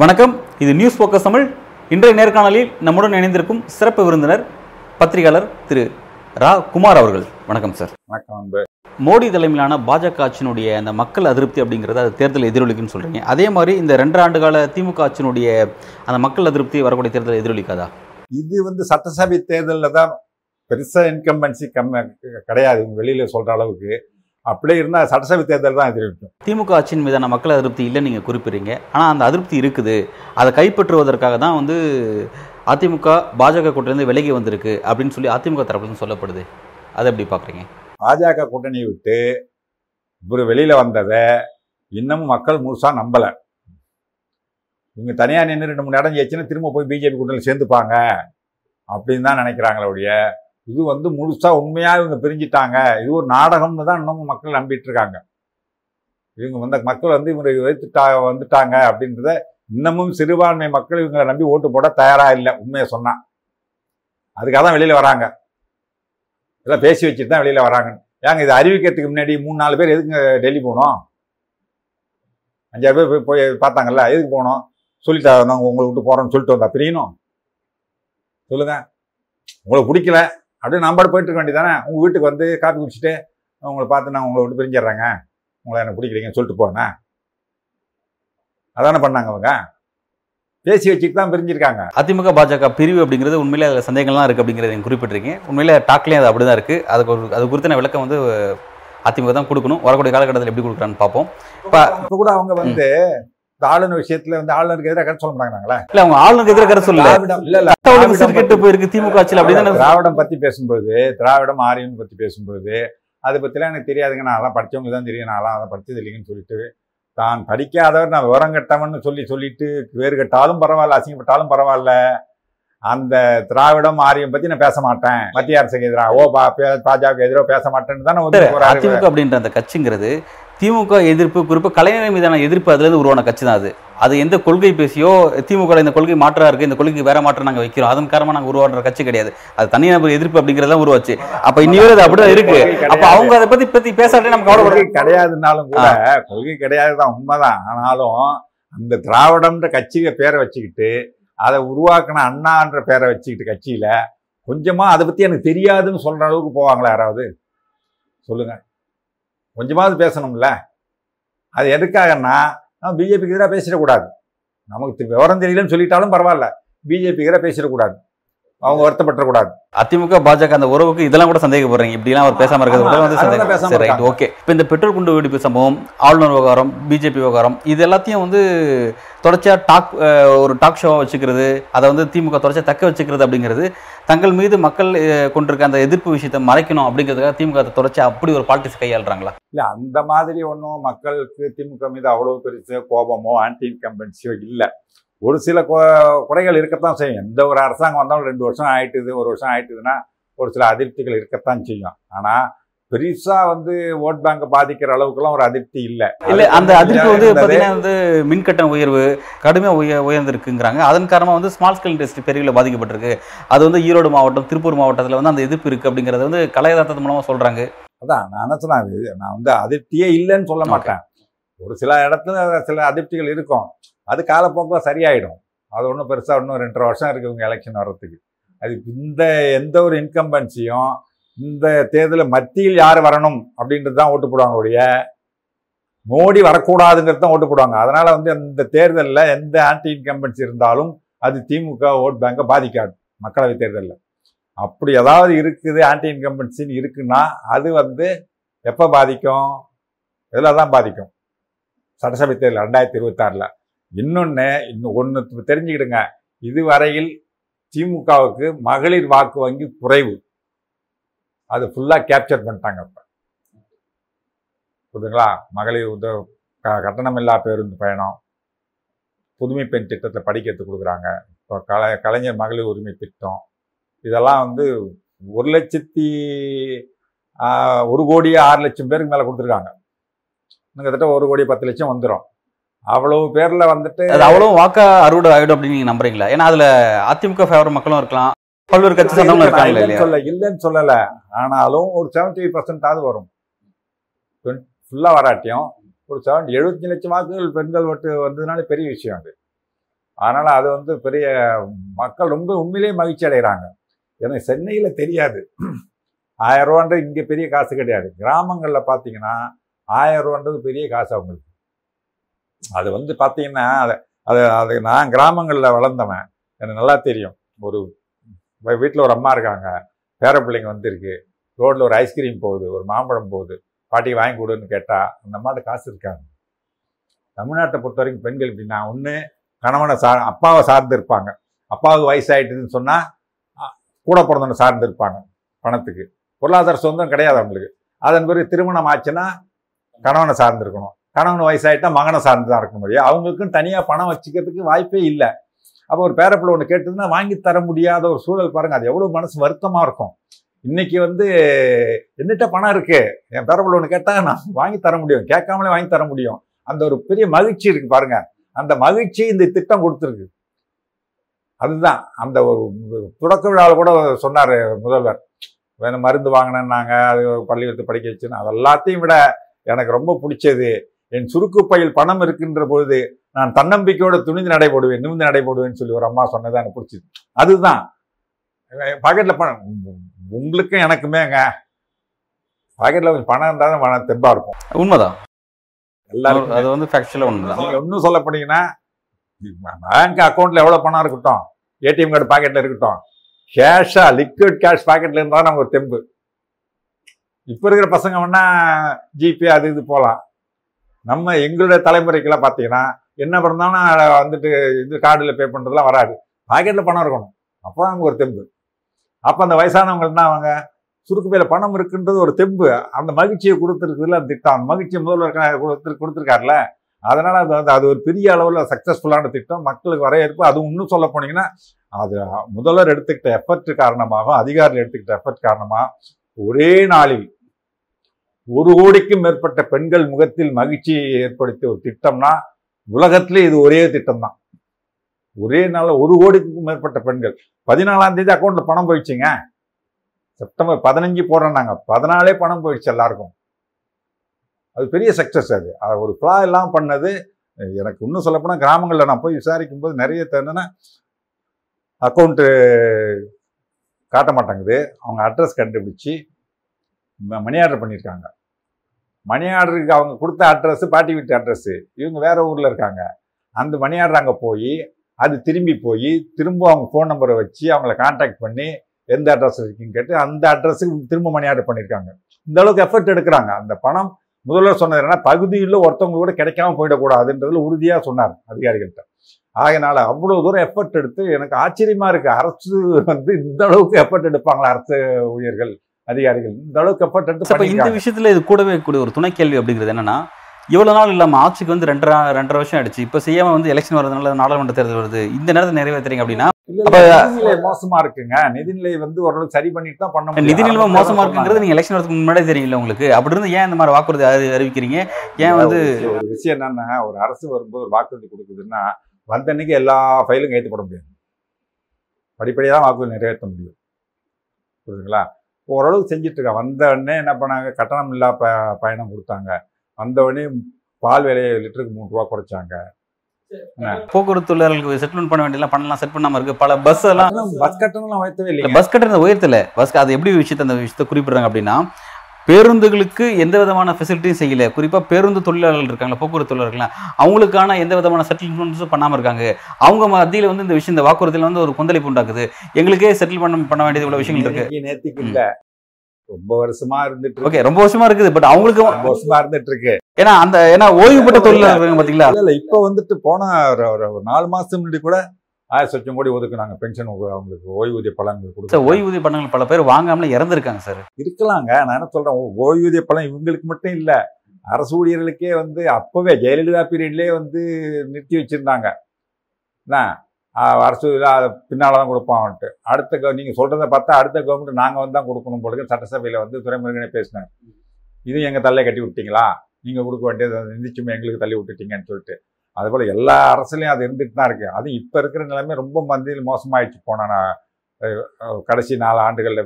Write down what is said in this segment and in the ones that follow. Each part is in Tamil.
வணக்கம். இது நியூஸ் ஃபோக்கஸ் தமிழ். இன்றைய நேர்காணலில் நம்முடன் இணைந்திருக்கும் சிறப்பு விருந்தினர் பத்திரிகையாளர் திரு ரா. குமார் அவர்கள். வணக்கம் சார் வணக்கம் மோடி தலைமையிலான பாஜக ஆட்சியினுடைய அந்த மக்கள் அதிருப்தி அப்படிங்கிறது அது தேர்தல் எதிரொலிக்குன்னு சொல்றீங்க. அதே மாதிரி இந்த ரெண்டரை ஆண்டு கால திமுக ஆட்சியினுடைய அந்த மக்கள் அதிருப்தி வரக்கூடிய தேர்தல் எதிரொலிக்காதா? இது வந்து சட்டசபை தேர்தலில் தான் பெருசா இன்கம்பன்சி கம்ம கிடையாது. வெளியில சொல்ற அளவுக்கு. அப்படியே இருந்தா சட்டசபை தேர்தல் தான் எதிர்க்கும் திமுக ஆட்சியின் மீதான மக்கள் அதிருப்தி இல்லைன்னு நீங்கள் குறிப்பிடுறீங்க. ஆனால் அந்த அதிருப்தி இருக்குது. அதை கைப்பற்றுவதற்காக தான் வந்து அதிமுக பாஜக கூட்டிலிருந்து விலகி வந்திருக்கு அப்படின்னு சொல்லி அதிமுக தரப்புலேருந்து சொல்லப்படுது. அதை எப்படி பார்க்குறீங்க? பாஜக கூட்டணியை விட்டு இவர் வெளியில வந்ததை இன்னமும் மக்கள் முழுசா நம்பல. இவங்க தனியாக நின்று ரெண்டு மூணு இடம் ஜெயிச்சுன்னா திரும்ப போய் பிஜேபி கூட்டணியில் சேர்ந்துப்பாங்க அப்படின்னு தான் நினைக்கிறாங்களே ஒழிய இது வந்து முழுசாக உண்மையாக இவங்க பிரிஞ்சிட்டாங்க. இது ஒரு நாடகம்னு தான் இன்னமும் மக்கள் நம்பிட்டு இருக்காங்க இவங்க வந்த மக்கள் வந்து இவங்க வைத்துட்டா வந்துட்டாங்க அப்படின்றத இன்னமும் சிறுபான்மை மக்கள் இவங்களை நம்பி ஓட்டு போட தயாராக இல்லை உண்மையை சொன்னால் அதுக்காக தான் வெளியில் வராங்க. இதெல்லாம் பேசி வச்சுட்டு தான் வெளியில் வராங்க. ஏங்க இது அறிவிக்கிறதுக்கு முன்னாடி மூணு நாலு பேர் எதுக்குங்க டெல்லி போனோம்? அஞ்சாறு பேர் போய் போய் பார்த்தாங்கல்ல எதுக்கு போனோம்? சொல்லிட்டா நாங்கள் உங்களை விட்டு போறோம்னு சொல்லிட்டு வந்தா பிரியணும்? சொல்லுங்க உங்களுக்கு பிடிக்கல. அப்படியே நம்பாடு போயிட்டு இருக்க வேண்டியதானே உங்க வீட்டுக்கு வந்து காப்பி குடிச்சிட்டு உங்களை பார்த்து நான் உங்களை விட்டு பிரிஞ்சிடுறேங்க. உங்களை எனக்கு பிடிக்கலைங்கன்னு சொல்லிட்டு போனேன். அதானே பண்ணாங்க அவங்க. பேசி வச்சுட்டு தான் பிரிஞ்சிருக்காங்க. அதிமுக பாஜக பிரிவு அப்படிங்கிறது உண்மையிலே அதில் சந்தேகங்கள்லாம் இருக்குது அப்படிங்கிறத நீங்கள் குறிப்பிட்டிருக்கீங்க. உண்மையிலே டாக்லேயும் அது அப்படி தான் இருக்குது அதுக்கு ஒரு அது குறித்தான விளக்கம் வந்து அதிமுக தான் கொடுக்கணும். வரக்கூடிய காலகட்டத்தில் எப்படி கொடுக்குறான்னு பார்ப்போம். இப்போ இப்ப கூட அவங்க வந்து இந்த ஆளுநர் விஷயத்துல வந்து ஆளுநருக்கு எதிராக கருத்து சொல்ல மாட்டாங்களே இல்லை அவங்க ஆளுநருக்கு எதிராக கருத்து சொல்லல. திராவிடம் இல்ல சீர்கெட்டு போயிருக்கு திமுக ஆட்சியில் அப்படி தானே திராவிடம் பத்தி பேசும்போது திராவிடம் ஆரியம் பத்தி பேசும்போது அதை பத்திலாம் எனக்கு தெரியாதுங்க. நான்லாம் படிச்சவங்க தான் தெரியும். நான்லாம் அதை படிச்சது இல்லைங்கன்னு சொல்லிட்டு தான் படிக்காதவர் நான் விவரம் கட்டவன்னு சொல்லி சொல்லிட்டு வேறு கட்டாலும் பரவாயில்ல அசிங்கப்பட்டாலும் பரவாயில்ல. அந்த திராவிடம் ஆரியம் பத்தி நான் பேச மாட்டேன். மத்திய அரசுக்கு எதிராக ஓ பாஜக எதிராக பேச மாட்டேன்னு தானே வந்து. அதிமுக அப்படின்ற அந்த கட்சிங்கிறது திமுக எதிர்ப்பு குறிப்பாக கலைஞர் மீதான எதிர்ப்பு அதுலேருந்து உருவான கட்சி தான் அது. அது எந்த கொள்கை பேசியோ திமுக இந்த கொள்கை மாற்றா இருக்கு இந்த கொள்கைக்கு வேற மாற்றம் நாங்கள் வைக்கிறோம். அதன் காரணமாக நாங்கள் உருவாடுற கட்சி கிடையாது. அது தனிநபர் எதிர்ப்பு அப்படிங்கிறதெல்லாம் உருவாச்சு. அப்ப இன்னையோட அது அப்படிதான் இருக்கு. அப்ப அவங்க அதை பத்தி பத்தி பேசாட்டே நம்ம கவலைப்பட கொள்கை கிடையாதுன்னாலும் கூட கொள்கை கிடையாதுதான் உண்மைதான். ஆனாலும் அந்த திராவிடம்ன்ற கட்சியை பேரை வச்சுக்கிட்டு அதை உருவாக்கின அண்ணான்ற பேரை வச்சுக்கிட்டு கட்சியில கொஞ்சமா அதை பத்தி எனக்கு தெரியாதுன்னு சொல்ற அளவுக்கு போவாங்களா யாராவது? சொல்லுங்க. கொஞ்சமாவது பேசணும்ல. அது எதுக்காகன்னா நம்ம பிஜேபிக்கு எதிராக பேசிடக்கூடாது. நமக்கு விவரம் தெரியலன்னு சொல்லிட்டாலும் பரவாயில்ல. பிஜேபிக்கு எதிராக பேசிடக்கூடாது. அவங்க வருத்தப்பட்டுறக்கூடாது. அதிமுக பாஜக அந்த உறவுக்கு இதெல்லாம் கூட சந்தேகப்படுறீங்க. இப்படிலாம் அவர் பேசாம இருக்கிறது கூட வந்து சந்தேகம். ரைட். ஓகே இப்போ இந்த பெட்ரோல் குண்டு வெடிப்பு சம்பவம் ஆளுநர் விவகாரம் பிஜேபி விவகாரம் இது எல்லாத்தையும் வந்து தொடர்ச்சியா டாக் ஒரு டாக் ஷோவா வச்சுக்கிறது அதை வந்து திமுக தொடர்ச்சியா தக்க வச்சுக்கிறது அப்படிங்கிறது தங்கள் மீது மக்கள் கொண்டிருக்க அந்த எதிர்ப்பு விஷயத்தை மறைக்கணும் அப்படிங்கிறதுக்காக திமுக அதை தொடர்ச்சியா அப்படி ஒரு பாலிடிக்ஸ் கையாளுறாங்களா? இல்ல அந்த மாதிரி ஒன்றும் மக்களுக்கு திமுக மீது அவ்வளவு பெருசு கோபமோ ஆன்டி இன்கம்பன்சியோ இல்லை. ஒரு சில குறைகள் இருக்கத்தான் செய்யும். எந்த ஒரு அரசாங்கம் வந்தாலும் ரெண்டு வருஷம் ஆயிட்டுது ஒரு வருஷம் ஆயிட்டுதுன்னா ஒரு சில அதிருப்திகள் இருக்கத்தான் செய்யும். ஆனா பெருசா வந்து ஓட் பேங்கை பாதிக்கிற அளவுக்குலாம் ஒரு அதிருப்தி இல்லை. இல்ல அந்த அதிர்ப்பு வந்து. பாத்தீங்கன்னா வந்து மின்கட்டண உயர்வு கடுமையா உய உயர்ந்திருக்குங்கிறாங்க. அதன் காரணமா வந்து ஸ்மால் ஸ்கேல் இண்டஸ்ட்ரி பெரிய பாதிக்கப்பட்டிருக்கு. அது வந்து ஈரோடு மாவட்டம் திருப்பூர் மாவட்டத்துல வந்து அந்த எதிர்ப்பு இருக்கு அப்படிங்கறத வந்து கலையதார்த்தத்து மூலமா சொல்றாங்க. அதான் நான் என்ன சொன்னேன் நான் வந்து அதிருப்தியே இல்லைன்னு சொல்ல மாட்டேன். ஒரு சில இடத்துல சில அதிருப்திகள் இருக்கும். அது காலப்போக்கில் சரியாயிடும். அது ஒன்றும் பெருசாக இன்னும் ரெண்டரை வருஷம் இருக்குது இவங்க எலெக்ஷன் வர்றதுக்கு. அது இந்த எந்த ஒரு இன்கம்பன்சியும் இந்த தேர்தலில் மத்தியில் யார் வரணும் அப்படின்றது தான் ஓட்டு போடுவாங்க ஒழிய மோடி வரக்கூடாதுங்கிறது தான் ஓட்டு போடுவாங்க. அதனால் வந்து இந்த தேர்தலில் எந்த ஆன்டி இன்கம்பன்சி இருந்தாலும் அது திமுக ஓட் பேங்கை பாதிக்காது மக்களவை தேர்தலில். அப்படி ஏதாவது இருக்குது ஆன்டி இன்கம்பன்சின்னு இருக்குன்னா அது வந்து எப்போ பாதிக்கும்? இதில் தான் பாதிக்கும்? சட்டசபை தேர்தல் ரெண்டாயிரத்தி இருபத்தாறில். இன்னொன்று இன்னும் ஒன்று தெரிஞ்சுக்கிடுங்க. இதுவரையில் திமுகவுக்கு மகளிர் வாக்கு வங்கி குறைவு. அது ஃபுல்லாக கேப்சர் பண்ணிட்டாங்க இப்போ. புரியுதுங்களா? மகளிர் உத க- கட்டணமில்லா பேருந்து பயணம். புதுமை பெண் திட்டத்தை படிக்கிறதுக்கு கொடுக்குறாங்க. இப்போ கலை கலைஞர் மகளிர் உரிமை திட்டம். இதெல்லாம் வந்து ஒரு லட்சத்தி ஒரு கோடி ஆறு லட்சம் பேருக்கு மேலே கொடுத்துருக்காங்க. இன்னும் கிட்டத்தட்ட ஒரு கோடி பத்து லட்சம் வந்துடும் அவ்வளவு பேர்ல வந்துட்டு அது அவ்வளவு வாக்கா அறுவடை ஆயிடும் அப்படின்னு நீங்க நம்புறீங்களா? ஏன்னா அதுல அதிமுக ஃபேவர் மக்களும் இருக்கலாம். பல்வேறு கட்சி சார்ந்தவங்க நான் இருக்காங்க இல்லையா? சொல்ல இல்லைன்னு சொல்லல. ஆனாலும் ஒரு செவன்டி பர்சன்டாவது வரும். ஃபுல்லா வராட்டியும் ஒரு செவன் எழுபத்தஞ்சு லட்சம் வாக்குகள் பெண்கள் ஓட்டு வந்ததுனால பெரிய விஷயம் அது. அதனால அது வந்து பெரிய மக்கள் ரொம்ப உண்மையிலேயே மகிழ்ச்சி அடைகிறாங்க. எனக்கு சென்னையில தெரியாது. ஆயிரம் ரூபான்றது இங்க பெரிய காசு கிடையாது. கிராமங்கள்ல பாத்தீங்கன்னா ஆயிரம் ரூபான்றது பெரிய காசு அவங்களுக்கு. அது வந்து பார்த்தீங்கன்னா அது அது அது நான் கிராமங்களில் வளர்ந்தவன். எனக்கு நல்லா தெரியும். ஒரு வீட்டில் ஒரு அம்மா இருக்காங்க. பேர பிள்ளைங்க வந்திருக்கு. ரோட்டில் ஒரு ஐஸ்கிரீம் போகுது ஒரு மாம்பழம் போகுது. பாட்டிக்கு வாங்கி கொடுன்னு கேட்டால் அந்த அம்மாட்ட காசு இருக்காங்க தமிழ்நாட்டை பொறுத்த வரைக்கும் பெண்கள் எப்படின்னா ஒன்று கணவனை சா அப்பாவை சார்ந்து இருப்பாங்க. அப்பாவுக்கு வயசாயிட்டுதுன்னு சொன்னால் கூட பிறந்தவனை சார்ந்து இருப்பாங்க பணத்துக்கு. பொருளாதார சொந்தம் கிடையாது அவங்களுக்கு. அதன் பிறகு திருமணம் ஆச்சுன்னா கணவனை சார்ந்து இருக்கணும். கணவன் வயசாயிட்டா மகனை சார்ந்து தான் இருக்க முடியும். அவங்களுக்கும் தனியாக பணம் வச்சுக்கிறதுக்கு வாய்ப்பே இல்லை. அப்போ ஒரு பேரப்பிள்ளை ஒன்று கேட்டதுன்னா வாங்கி தர முடியாத ஒரு சூழல் பாருங்கள் அது எவ்வளோ மனசு வருத்தமாக இருக்கும். இன்னைக்கு வந்து என்னட்ட பணம் இருக்கு. என் பேரப்பிள்ளை ஒன்று கேட்டால் நான் வாங்கி தர முடியும். கேட்காமலே வாங்கி தர முடியும். அந்த ஒரு பெரிய மகிழ்ச்சி இருக்கு பாருங்க. அந்த மகிழ்ச்சி இந்த திட்டம் கொடுத்துருக்கு. அதுதான். அந்த ஒரு தொடக்க விழாவில் கூட சொன்னார் முதல்வர். வேணும் மருந்து வாங்கினேன்னாங்க. அது பள்ளிக்கூடத்து படிக்க வச்சுன்னு. அது எல்லாத்தையும் விட எனக்கு ரொம்ப பிடிச்சது. என் சுருக்கு பையில் பணம் இருக்கின்ற பொழுது நான் தன்னம்பிக்கையோட துணிந்து நடைபோடுவேன் நிமிந்து நடைபோடுவேன்னு சொல்லி ஒரு அம்மா சொன்னது எனக்கு பிடிச்சது. அதுதான். பாக்கெட்ல பணம் உங்களுக்கும் எனக்குமேங்க பாக்கெட்ல கொஞ்சம் பணம் இருந்தாலும் பணம் தெம்பா இருக்கும். உண்மைதான். எல்லாருக்கும். அது வந்து ஃபேக்சுவலாக உண்மைதான். நீங்க இன்னும் சொல்ல போனீங்கன்னா பேங்க் அக்கௌண்ட்ல எவ்வளவு பணம் இருக்கட்டும் ஏடிஎம் கார்டு பாக்கெட்ல இருக்கட்டும் கேஷா லிக்விட் கேஷ் பாக்கெட்ல இருந்தா நமக்கு ஒரு தெம்பு. இப்ப இருக்கிற பசங்க வேணா ஜிபே அது இது போகலாம் நம்ம எங்களுடைய தலைமுறைக்கெல்லாம் பார்த்தீங்கன்னா என்ன பண்ணாலும் வந்துட்டு இது கார்டில் பே பண்ணுறதுலாம் வராது. பாக்கெட்டில் பணம் இருக்கணும். அப்போ நமக்கு ஒரு தெம்பு. அப்போ அந்த வயசானவங்க என்ன அவங்க சுருக்கு பையில பணம் இருக்குன்றது ஒரு தெம்பு. அந்த மகிழ்ச்சியை கொடுத்துருக்குதுல அந்த திட்டம். அந்த மகிழ்ச்சியை முதல்வர் கொடுத்து கொடுத்துருக்காருல. அதனால் அது வந்து அது ஒரு பெரிய அளவில் சக்ஸஸ்ஃபுல்லான திட்டம். மக்களுக்கு வரவேற்பு. அது இன்னும் சொல்ல போனீங்கன்னா அது முதல்வர் எடுத்துக்கிட்ட எஃபர்ட் காரணமாகவும் அதிகாரிகள் எடுத்துக்கிட்ட எஃபர்ட் காரணமாக ஒரே நாளில் ஒரு கோடிக்கும் மேற்பட்ட பெண்கள் முகத்தில் மகிழ்ச்சியை ஏற்படுத்திய ஒரு திட்டம்னா உலகத்திலே இது ஒரே திட்டம் தான் ஒரே நாளில் ஒரு கோடிக்கும் மேற்பட்ட பெண்கள். பதினாலாம் தேதி அக்கௌண்ட்ல பணம் போயிடுச்சுங்க. செப்டம்பர் பதினஞ்சு போடுறோம் நாங்கள் பதினாலே பணம் போயிடுச்சு எல்லாருக்கும். அது பெரிய சக்சஸ் அது. அதை ஒரு ஃப்ளா எல்லாம் பண்ணது எனக்கு இன்னும் சொல்லப்போனால் கிராமங்களில் நான் போய் விசாரிக்கும் போது நிறைய என்னன்னா அக்கௌண்ட்டு காட்ட மாட்டேங்குது அவங்க அட்ரஸ் கண்டுபிடிச்சி மணி ஆர்டர் பண்ணியிருக்காங்க. மணி ஆர்டருக்கு அவங்க கொடுத்த அட்ரஸ் பாட்டி வீட்டு அட்ரஸ் இவங்க வேற ஊர்ல இருக்காங்க. அந்த மணி ஆர்டர் அங்கே போய் அது திரும்பி போய் திரும்ப அவங்க ஃபோன் நம்பரை வச்சு அவங்கள காண்டாக்ட் பண்ணி எந்த அட்ரஸ் இருக்குன்னு கேட்டு அந்த அட்ரஸுக்கு திரும்ப மணி ஆர்டர் பண்ணியிருக்காங்க இந்த அளவுக்கு எஃபர்ட் எடுக்கிறாங்க. அந்த பணம் முதல்வர் சொன்னது என்னன்னா பகுதியில் ஒருத்தவங்க கூட கிடைக்காம போயிடக்கூடாதுன்றதுல உறுதியாக சொன்னார் அதிகாரிகள்கிட்ட. ஆகினால அவ்வளோ தூரம் எஃபர்ட் எடுத்து எனக்கு ஆச்சரியமாக இருக்குது அரசு வந்து இந்த அளவுக்கு எஃபர்ட் எடுப்பாங்களா அரசு ஊழியர்கள்? அதிகாரிகள். இந்த அளவுக்கு எஃபர்ட் எடுத்து இந்த. விஷயத்துல இது கூடவே கூடிய ஒரு துணை கேள்வி அப்படிங்கிறது என்னன்னா இவ்வளவு நாள் இல்லாம ஆட்சிக்கு வந்து ரெண்டரை ரெண்டரை வருஷம் ஆயிடுச்சு. இப்ப செய்யாம வந்து எலெக்ஷன் வரதுனால நாடாளுமன்ற தேர்தல் வருது. இந்த நேரத்தை நிறைவேற்றுறீங்க அப்படின்னா நிதிநிலை மோசமா இருக்குங்க. நிதிநிலை வந்து ஓரளவு சரி பண்ணிட்டு தான் பண்ண முடியும். நிதி நிலைமை அதை மோசமா. இருக்குங்கிறது நீங்க எலெக்ஷன் வரதுக்கு முன்னாடியே தெரியல உங்களுக்கு. அப்படி இருந்து ஏன் இந்த மாதிரி வாக்குறுதி அறி- அறிவிக்கிறீங்க? ஏன் வந்து ஒரு விஷயம்- என்னன்னா ஒரு அரசு வரும்போது ஒரு வாக்குறுதி கொடுக்குதுன்னா வந்த அன்னைக்கு எல்லா ஃபைலும் கையெழுத்து போட முடியாது. படிப்படியாக வாக்குறுதி நிறைவேற்ற முடியும். புரியுதுங்களா? ஓரளவு செஞ்சுட்டு இருக்காங்க வந்த உடனே என்ன பண்ணாங்க கட்டணம் இல்லா ப பயணம் கொடுத்தாங்க. வந்த உடனே பால் விலையை லிட்டருக்கு மூணு ரூபா குறைச்சாங்க. போக்குவரத்து தொழிலாளர்களுக்கு செட்டில்மெண்ட் பண்ண வேண்டியெல்லாம் பண்ணலாம் செட் பண்ணாம இருக்கு. பல பஸ் எல்லாம் பஸ் கட்டணம்லாம் உயர்த்தவே இல்லைங்க. பஸ் கட்டணத்தை உயர்த்தல. பஸ் அது எப்படி விஷயத்தை அந்த விஷயத்தை குறிப்பிடுறாங்க அப்படின்னா பேருந்துகளுக்கு எந்த விதமான ஃபெசிலிட்டியும் செய்யல. குறிப்பா பேருந்து தொழிலாளர்கள் இருக்காங்களா போக்குவரத்து தொழிலாளர்கள் அவங்களுக்கான எந்த விதமான செட்டில்மெண்ட்ஸும் பண்ணாம இருக்காங்க. அவங்க மத்தியில வந்து இந்த விஷயம் இந்த வாக்குறுதியில வந்து ஒரு கொந்தளிப்பு உண்டாக்குது. எங்களுக்கே செட்டில் பண்ண பண்ண வேண்டியது இவ்வளவு விஷயங்கள் இருக்கு. இல்ல. ரொம்ப வருஷமா இருந்துட்டு. ஓகே ரொம்ப வருஷமா இருக்குது பட் அவங்களுக்கு ரொம்ப வருஷமா இருந்துட்டு இருக்கு. ஏன்னா அந்த ஏன்னா ஓய்வு பெற்ற தொழிலாளர்கள் இருக்காங்க பாத்தீங்களா? இல்ல இப்ப வந்துட்டு போன ஒரு நாலு மாசத்துக்கு முன்னாடி கூட ஆயிரத்தி லட்சம் கோடி ஒதுக்குனாங்க. பென்ஷன் அவங்களுக்கு ஓய்வூதிய பலன்கள் கொடுக்க ஓய்வூதிய பணங்கள் பல பேர் வாங்காமல இறந்துருக்காங்க சார். இருக்கலாங்க. நான் என்ன சொல்றேன் ஓ- ஓய்வூதிய பலன் இவங்களுக்கு மட்டும் இல்ல. அரசு ஊழியர்களுக்கே வந்து அப்பவே ஜெயலலிதா பீரியட்லயே வந்து நிறுத்தி வச்சிருந்தாங்க. என்ன? அரசு அதை பின்னால தான் கொடுப்பான்ட்டு. அடுத்த கவ- நீங்க சொல்றதை பார்த்தா அடுத்த கவர்மெண்ட் நாங்க வந்து தான் கொடுக்கணும் போல. சட்டசபையில வந்து துறைமுருகனே பேசினாங்க இது எங்க தள்ள கட்டி விட்டீங்களா? நீங்க கொடுக்க வேண்டியது நிதிச்சுமை எங்களுக்கு தள்ளி விட்டுட்டீங்கன்னு சொல்லிட்டு. அதுபோல எல்லா அரசுலயும் அது இருந்துட்டு தான் இருக்கு. அது இப்ப இருக்கிற நிலைமை ரொம்ப மந்தியில் மோசமாயிடுச்சு. போன கடைசி நாலு ஆண்டுகள்ல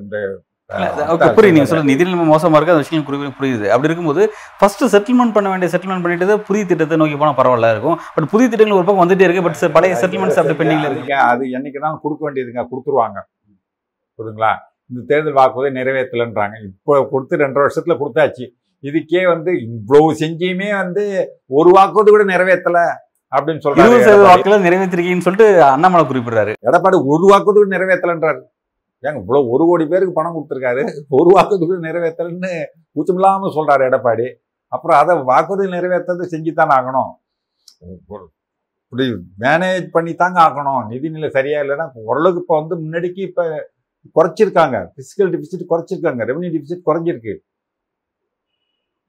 okay, புரியுது. நீங்க சொல்ற நிதி நிலைமை மோசமா இருக்கு அந்த விஷயம் புரியுது புரியுது. அப்படி இருக்கும்போது ஃபர்ஸ்ட் செட்டில்மெண்ட் பண்ண வேண்டிய செட்டில்மெண்ட் பண்ணிட்டு புதிய திட்டத்தை நோக்கி போனா பரவாயில்ல இருக்கும். பட் புதிய திட்டங்கள் ஒரு பக்கம் வந்துட்டே இருக்கு பட் பழைய செட்டில்மெண்ட்ஸ் அப்படி பெண்டிங்ல இருக்கு. அதுங்க, அது என்னைக்கு தான் கொடுக்க வேண்டியதுங்க கொடுத்துருவாங்க. புரியுதுங்களா? இந்த தேர்தல் வாக்குறுதியை நிறைவேற்றலன்றாங்க. இப்போ கொடுத்து ரெண்டரை வருஷத்துல கொடுத்தாச்சு. இதுக்கே வந்து இவ்வளவு செஞ்சியுமே வந்து ஒரு வாக்குறுதி கூட நிறைவேற்றல அப்படின்னு சொல்றாரு வாக்குல நிறைவேற்றிருக்கீங்கன்னு சொல்லிட்டு அண்ணாமலை குறிப்பிடுறாரு. எடப்பாடி ஒரு வாக்குறுதி கூட நிறைவேற்றலன்றாரு. ஏங்க இவ்வளவு ஒரு கோடி பேருக்கு பணம் கொடுத்துருக்காரு. ஒரு வாக்குறுதி கூட நிறைவேற்றலன்னு கூச்சமில்லாம சொல்றாரு எடப்பாடி. அப்புறம் அதை வாக்குறுதி நிறைவேற்றது செஞ்சுத்தானே ஆகணும். ஒரு- இப்படி மேனேஜ் பண்ணி தாங்க ஆகணும். நிதிநிலை சரியா இல்லைன்னா ஓரளவுக்கு இப்போ வந்து முன்னாடிக்கு இப்போ குறைச்சிருக்காங்க. பிசிக்கல் டிபிசிட் குறைச்சிருக்காங்க. ரெவன்யூ டிபிசிட் குறைஞ்சிருக்கு.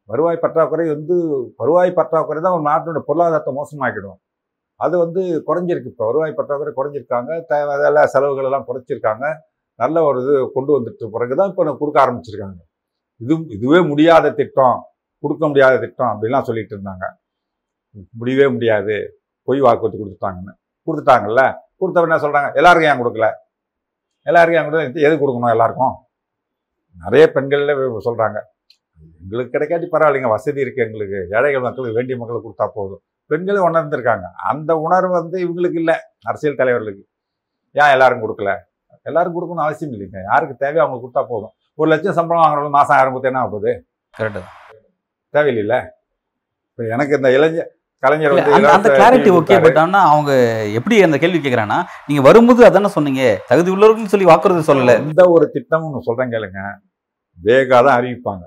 வருவாய் பற்றாக்குறை வந்து வருவாய் பற்றாக்குறை தான் ஒரு நாட்டோட பொருளாதாரத்தை மோசமாக்கிடும். அது வந்து குறைஞ்சிருக்கு. இப்போ வருவாய் பற்றாக்குறை குறைஞ்சிருக்காங்க. தேவையில்ல செலவுகள் எல்லாம் குறைச்சிருக்காங்க. நல்ல ஒரு இது கொண்டு வந்துட்டு பிறகு தான் இப்போ கொடுக்க ஆரம்பிச்சிருக்காங்க. இது இதுவே முடியாத திட்டம். கொடுக்க முடியாத திட்டம் அப்படிலாம் சொல்லிட்டு இருந்தாங்க. முடியவே முடியாது. பொய் வாக்குறுதி கொடுத்துட்டாங்கன்னு. கொடுத்துட்டாங்கல்ல? கொடுத்தவங்க என்ன சொல்கிறாங்க எல்லாருக்கும் ஏன் கொடுக்கல? எல்லாருக்கும் ஏன் கொடுக்கல? எது கொடுக்கணும் எல்லாருக்கும்? நிறைய பெண்கள்ல சொல்கிறாங்க எங்களுக்கு கிடைக்காட்டி பரவாயில்லைங்க வசதி இருக்கு எங்களுக்கு. ஏழைகள் மக்களுக்கு வேண்டிய மக்களுக்கு கொடுத்தா போதும். பெண்களும் உணர்ந்திருக்காங்க. அந்த உணர்வு வந்து இவங்களுக்கு இல்லை அரசியல் தலைவர்களுக்கு. ஏன் எல்லாரும் கொடுக்கல? எல்லாரும் கொடுக்கணும் அவசியம் இல்லைங்க. யாருக்கு தேவையோ அவங்க கொடுத்தா போதும். ஒரு லட்சம் சம்பளம் வாங்குறவங்க மாசம் ஆயிரம் கொடுத்தா என்ன ஆகுது கரெக்ட் தேவையில்லைல்ல. இப்போ எனக்கு இந்த இளைஞர் கலைஞர் அந்த கிளாரிட்டி ஓகே. பட் அவங்க எப்படி அந்த கேள்வி கேக்குறாங்கன்னா நீங்க வரும்போது அதானே சொன்னீங்க தகுதி உள்ளவர்கள் சொல்லி வாக்குறுதி சொல்லல. எந்த ஒரு திட்டமும் ஒன்று சொல்றேன் கேளுங்க. வேகா தான் அறிவிப்பாங்க.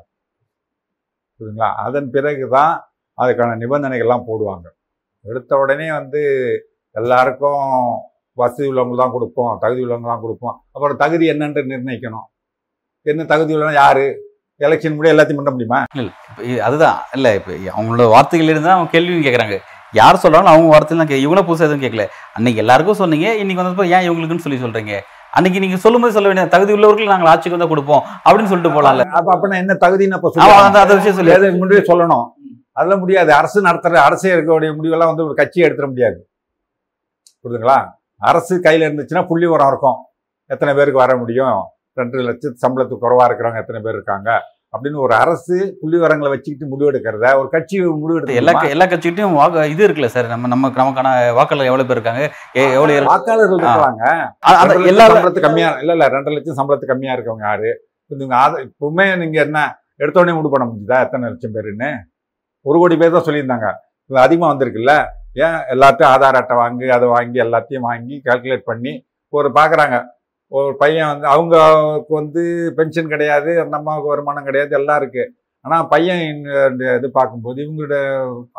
புரியுதுங்களா? அதன் பிறகு தான் அதுக்கான நிபந்தனைகள்லாம் போடுவாங்க. எடுத்த உடனே வந்து எல்லாருக்கும் வசதி உள்ளவங்க தான் கொடுப்போம் தகுதி உள்ளவங்க தான் கொடுப்போம். அப்புறம் தகுதி என்னன்னு நிர்ணயிக்கணும். என்ன தகுதி உள்ளவங்க யார்? எலெக்ஷன் முடிய எல்லாத்தையும் பண்ண முடியுமா? இல்லை இப்போ அதுதான். இல்லை இப்போ அவங்களோட வார்த்தைகள் இருந்தால் அவங்க கேள்வியும் கேட்குறாங்க யார் சொல்றாலும் அவங்க வார்த்தையில் தான் கே இவங்கள புதுசாக எதுவும் கேட்கல அன்றைக்கி எல்லாருக்கும் சொன்னீங்க இன்னைக்கு வந்து ஏன் இவங்களுக்குன்னு சொல்லி சொல்கிறீங்க அன்னைக்கு நீங்க சொல்லும்போது சொல்ல வேண்டிய தகுதி உள்ளவர்கள் நாங்கள் ஆட்சிக்கு வந்தா கொடுப்போம் அப்படின்னு சொல்லிட்டு போலாம்ல. அப்ப அப்ப என்ன தகுதின்னு அப்ப சொல்லுவாங்க அந்த விஷயம் சொல்லி அது முன்னாடியே சொல்லணும். அதெல்லாம் முடியாது. அரசு நடத்துற அரசே இருக்கக்கூடிய முடிவெல்லாம் வந்து ஒரு கட்சியை எடுத்துட முடியாது. புரியுதுங்களா? அரசு கையில இருந்துச்சுன்னா புள்ளி உரம் இருக்கும். எத்தனை பேருக்கு வர முடியும்? ரெண்டு லட்சம் சம்பளத்துக்கு குறைவா இருக்கிறவங்க எத்தனை பேர் இருக்காங்க? அப்படின்னு ஒரு அரசு புள்ளி உரங்களை வச்சுக்கிட்டு முடிவெடுக்கிறத? ஒரு கட்சி முடிவெடுத்து எல்லா எல்லா கட்சிகிட்டையும் வாக்கு இது இருக்குல்ல சார் நம்ம நம்ம நமக்கான வாக்காளர் எவ்வளவு பேர் இருக்காங்க? எ- எவ்வளவு ஏற- வாக்காளர்கள் ரெண்டு எல்லா சம்பளத்து கம்மியா இல்ல இல்ல ரெண்டு லட்சம் சம்பளத்து கம்மியா இருக்கவங்க யாரு? நீங்க ஆத இப்பவுமே நீங்க என்ன எடுத்த உடனே முடிவு பண்ண முடியுதா எத்தனை லட்சம் பேருன்னு? ஒரு கோடி பேர் தான் சொல்லியிருந்தாங்க. இது அதிகமா வந்திருக்குல்ல. ஏன் எல்லாத்தையும் ஆதார் அட்டை வாங்கி அதை வாங்கி எல்லாத்தையும் வாங்கி கால்குலேட் பண்ணி ஒரு பாக்குறாங்க. ஒரு பையன் வந்து அவங்களுக்கு வந்து பென்ஷன் கிடையாது அந்த அம்மாவுக்கு வருமானம் கிடையாது எல்லாம் இருக்கு. ஆனால் பையன் இது பார்க்கும்போது இவங்களோட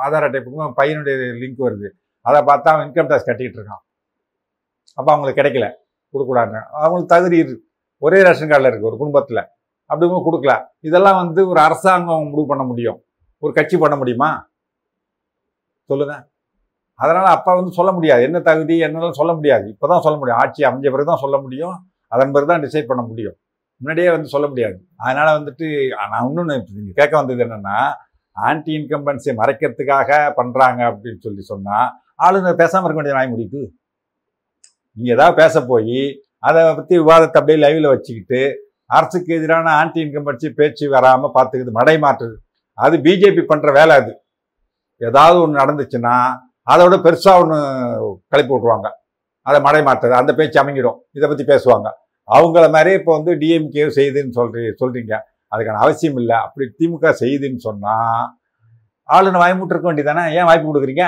ஆதார் அட்டை பார்க்கும்போது பையனுடைய லிங்க் வருது. அதை பார்த்தா அவன் இன்கம் டேக்ஸ் கட்டிக்கிட்டு இருக்கான். அப்போ அவங்களுக்கு கிடைக்கல. கொடுக்கூடாது அவங்களுக்கு தகுதி இருக்கு ஒரே ரேஷன் கார்டில் இருக்குது ஒரு குடும்பத்தில். அப்படிங்கும் கொடுக்கல. இதெல்லாம் வந்து ஒரு அரசாங்கம் முடிவு பண்ண முடியும். ஒரு கட்சி பண்ண முடியுமா? சொல்லுங்கள் அதனால் அப்போ வந்து சொல்ல முடியாது. என்ன தகுதி என்னெல்லாம் சொல்ல முடியாது. இப்பதான் சொல்ல முடியும். ஆட்சி அமைஞ்ச பிறகு தான் சொல்ல முடியும். அதன் பிறகு தான் டிசைட் பண்ண முடியும். முன்னாடியே வந்து சொல்ல முடியாது. அதனால் வந்துட்டு நான் இன்னொன்று நீங்கள் கேட்க வந்தது என்னென்னா ஆன்டி இன்கம்பன்ஸை மறைக்கிறதுக்காக பண்ணுறாங்க அப்படின்னு சொல்லி சொன்னால் ஆளுநர் பேசாமல் இருக்க வேண்டிய நாய் முடிக்கு நீங்கள் ஏதாவது பேச போய் அதை பற்றி விவாதத்தை அப்படியே லைவில் வச்சுக்கிட்டு அரசுக்கு எதிரான ஆன்டி இன்கம்பன்சி பேச்சு வராமல் பார்த்துக்குது மடை மாற்றுது. அது பிஜேபி பண்ணுற வேலை அது. ஏதாவது ஒன்று நடந்துச்சுன்னா அதை விட பெருசாக ஒன்று கிளப்பி விட்ருவாங்க அதை மடை மாற்றுறது அந்த பேச்சு அமைங்கிடும் இதை பற்றி பேசுவாங்க. அவங்கள மாதிரி இப்போ வந்து டிஎம்கே செய்யுதுன்னு சொல்றீ சொல்கிறீங்க அதுக்கான அவசியம் இல்லை. அப்படி திமுக செய்யுதுன்னு சொன்னால் ஆளுநர் வாய்மூட்டிருக்க வேண்டியதானே ஏன் வாய்ப்பு கொடுக்குறீங்க?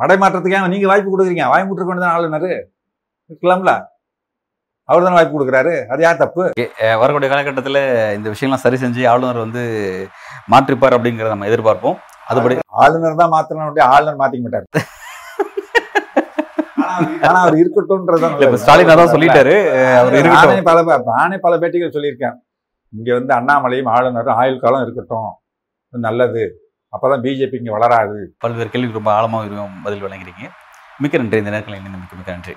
மடை மாற்றத்துக்கு ஏன் நீங்கள் வாய்ப்பு கொடுக்குறீங்க? வாய்மூட்டிருக்க வேண்டியதானே ஆளுநர்? இருக்கலாம்ல. அவர் தானே வாய்ப்பு கொடுக்குறாரு. அது யார் தப்பு? வரக்கூடிய காலகட்டத்தில் இந்த விஷயம்லாம் சரி செஞ்சு ஆளுநர் வந்து மாற்றிப்பார் அப்படிங்கிறத நம்ம எதிர்பார்ப்போம். அதுபடி ஆளுநர் தான் மாத்தணும் ஆளுநர் மாத்திக்க மாட்டாரு. ஆனா அவர் இப்ப ஸ்டாலின் அதான் சொல்லிட்டாரு. அவர் இருக்கட்டும். பல நானே பல பேட்டிகள் சொல்லியிருக்கேன். இங்க வந்து அண்ணாமலையும் ஆளுநரும் ஆயுள் காலம் இருக்கட்டும். நல்லது. அப்பதான் பிஜேபி இங்க வளராது. பல்வேறு கேள்விக்கு ரொம்ப ஆழமாக பதில் வழங்குறீங்க மிக்க நன்றி. இந்த நேரத்தில் இணைந்து மிக்க மிக்க நன்றி.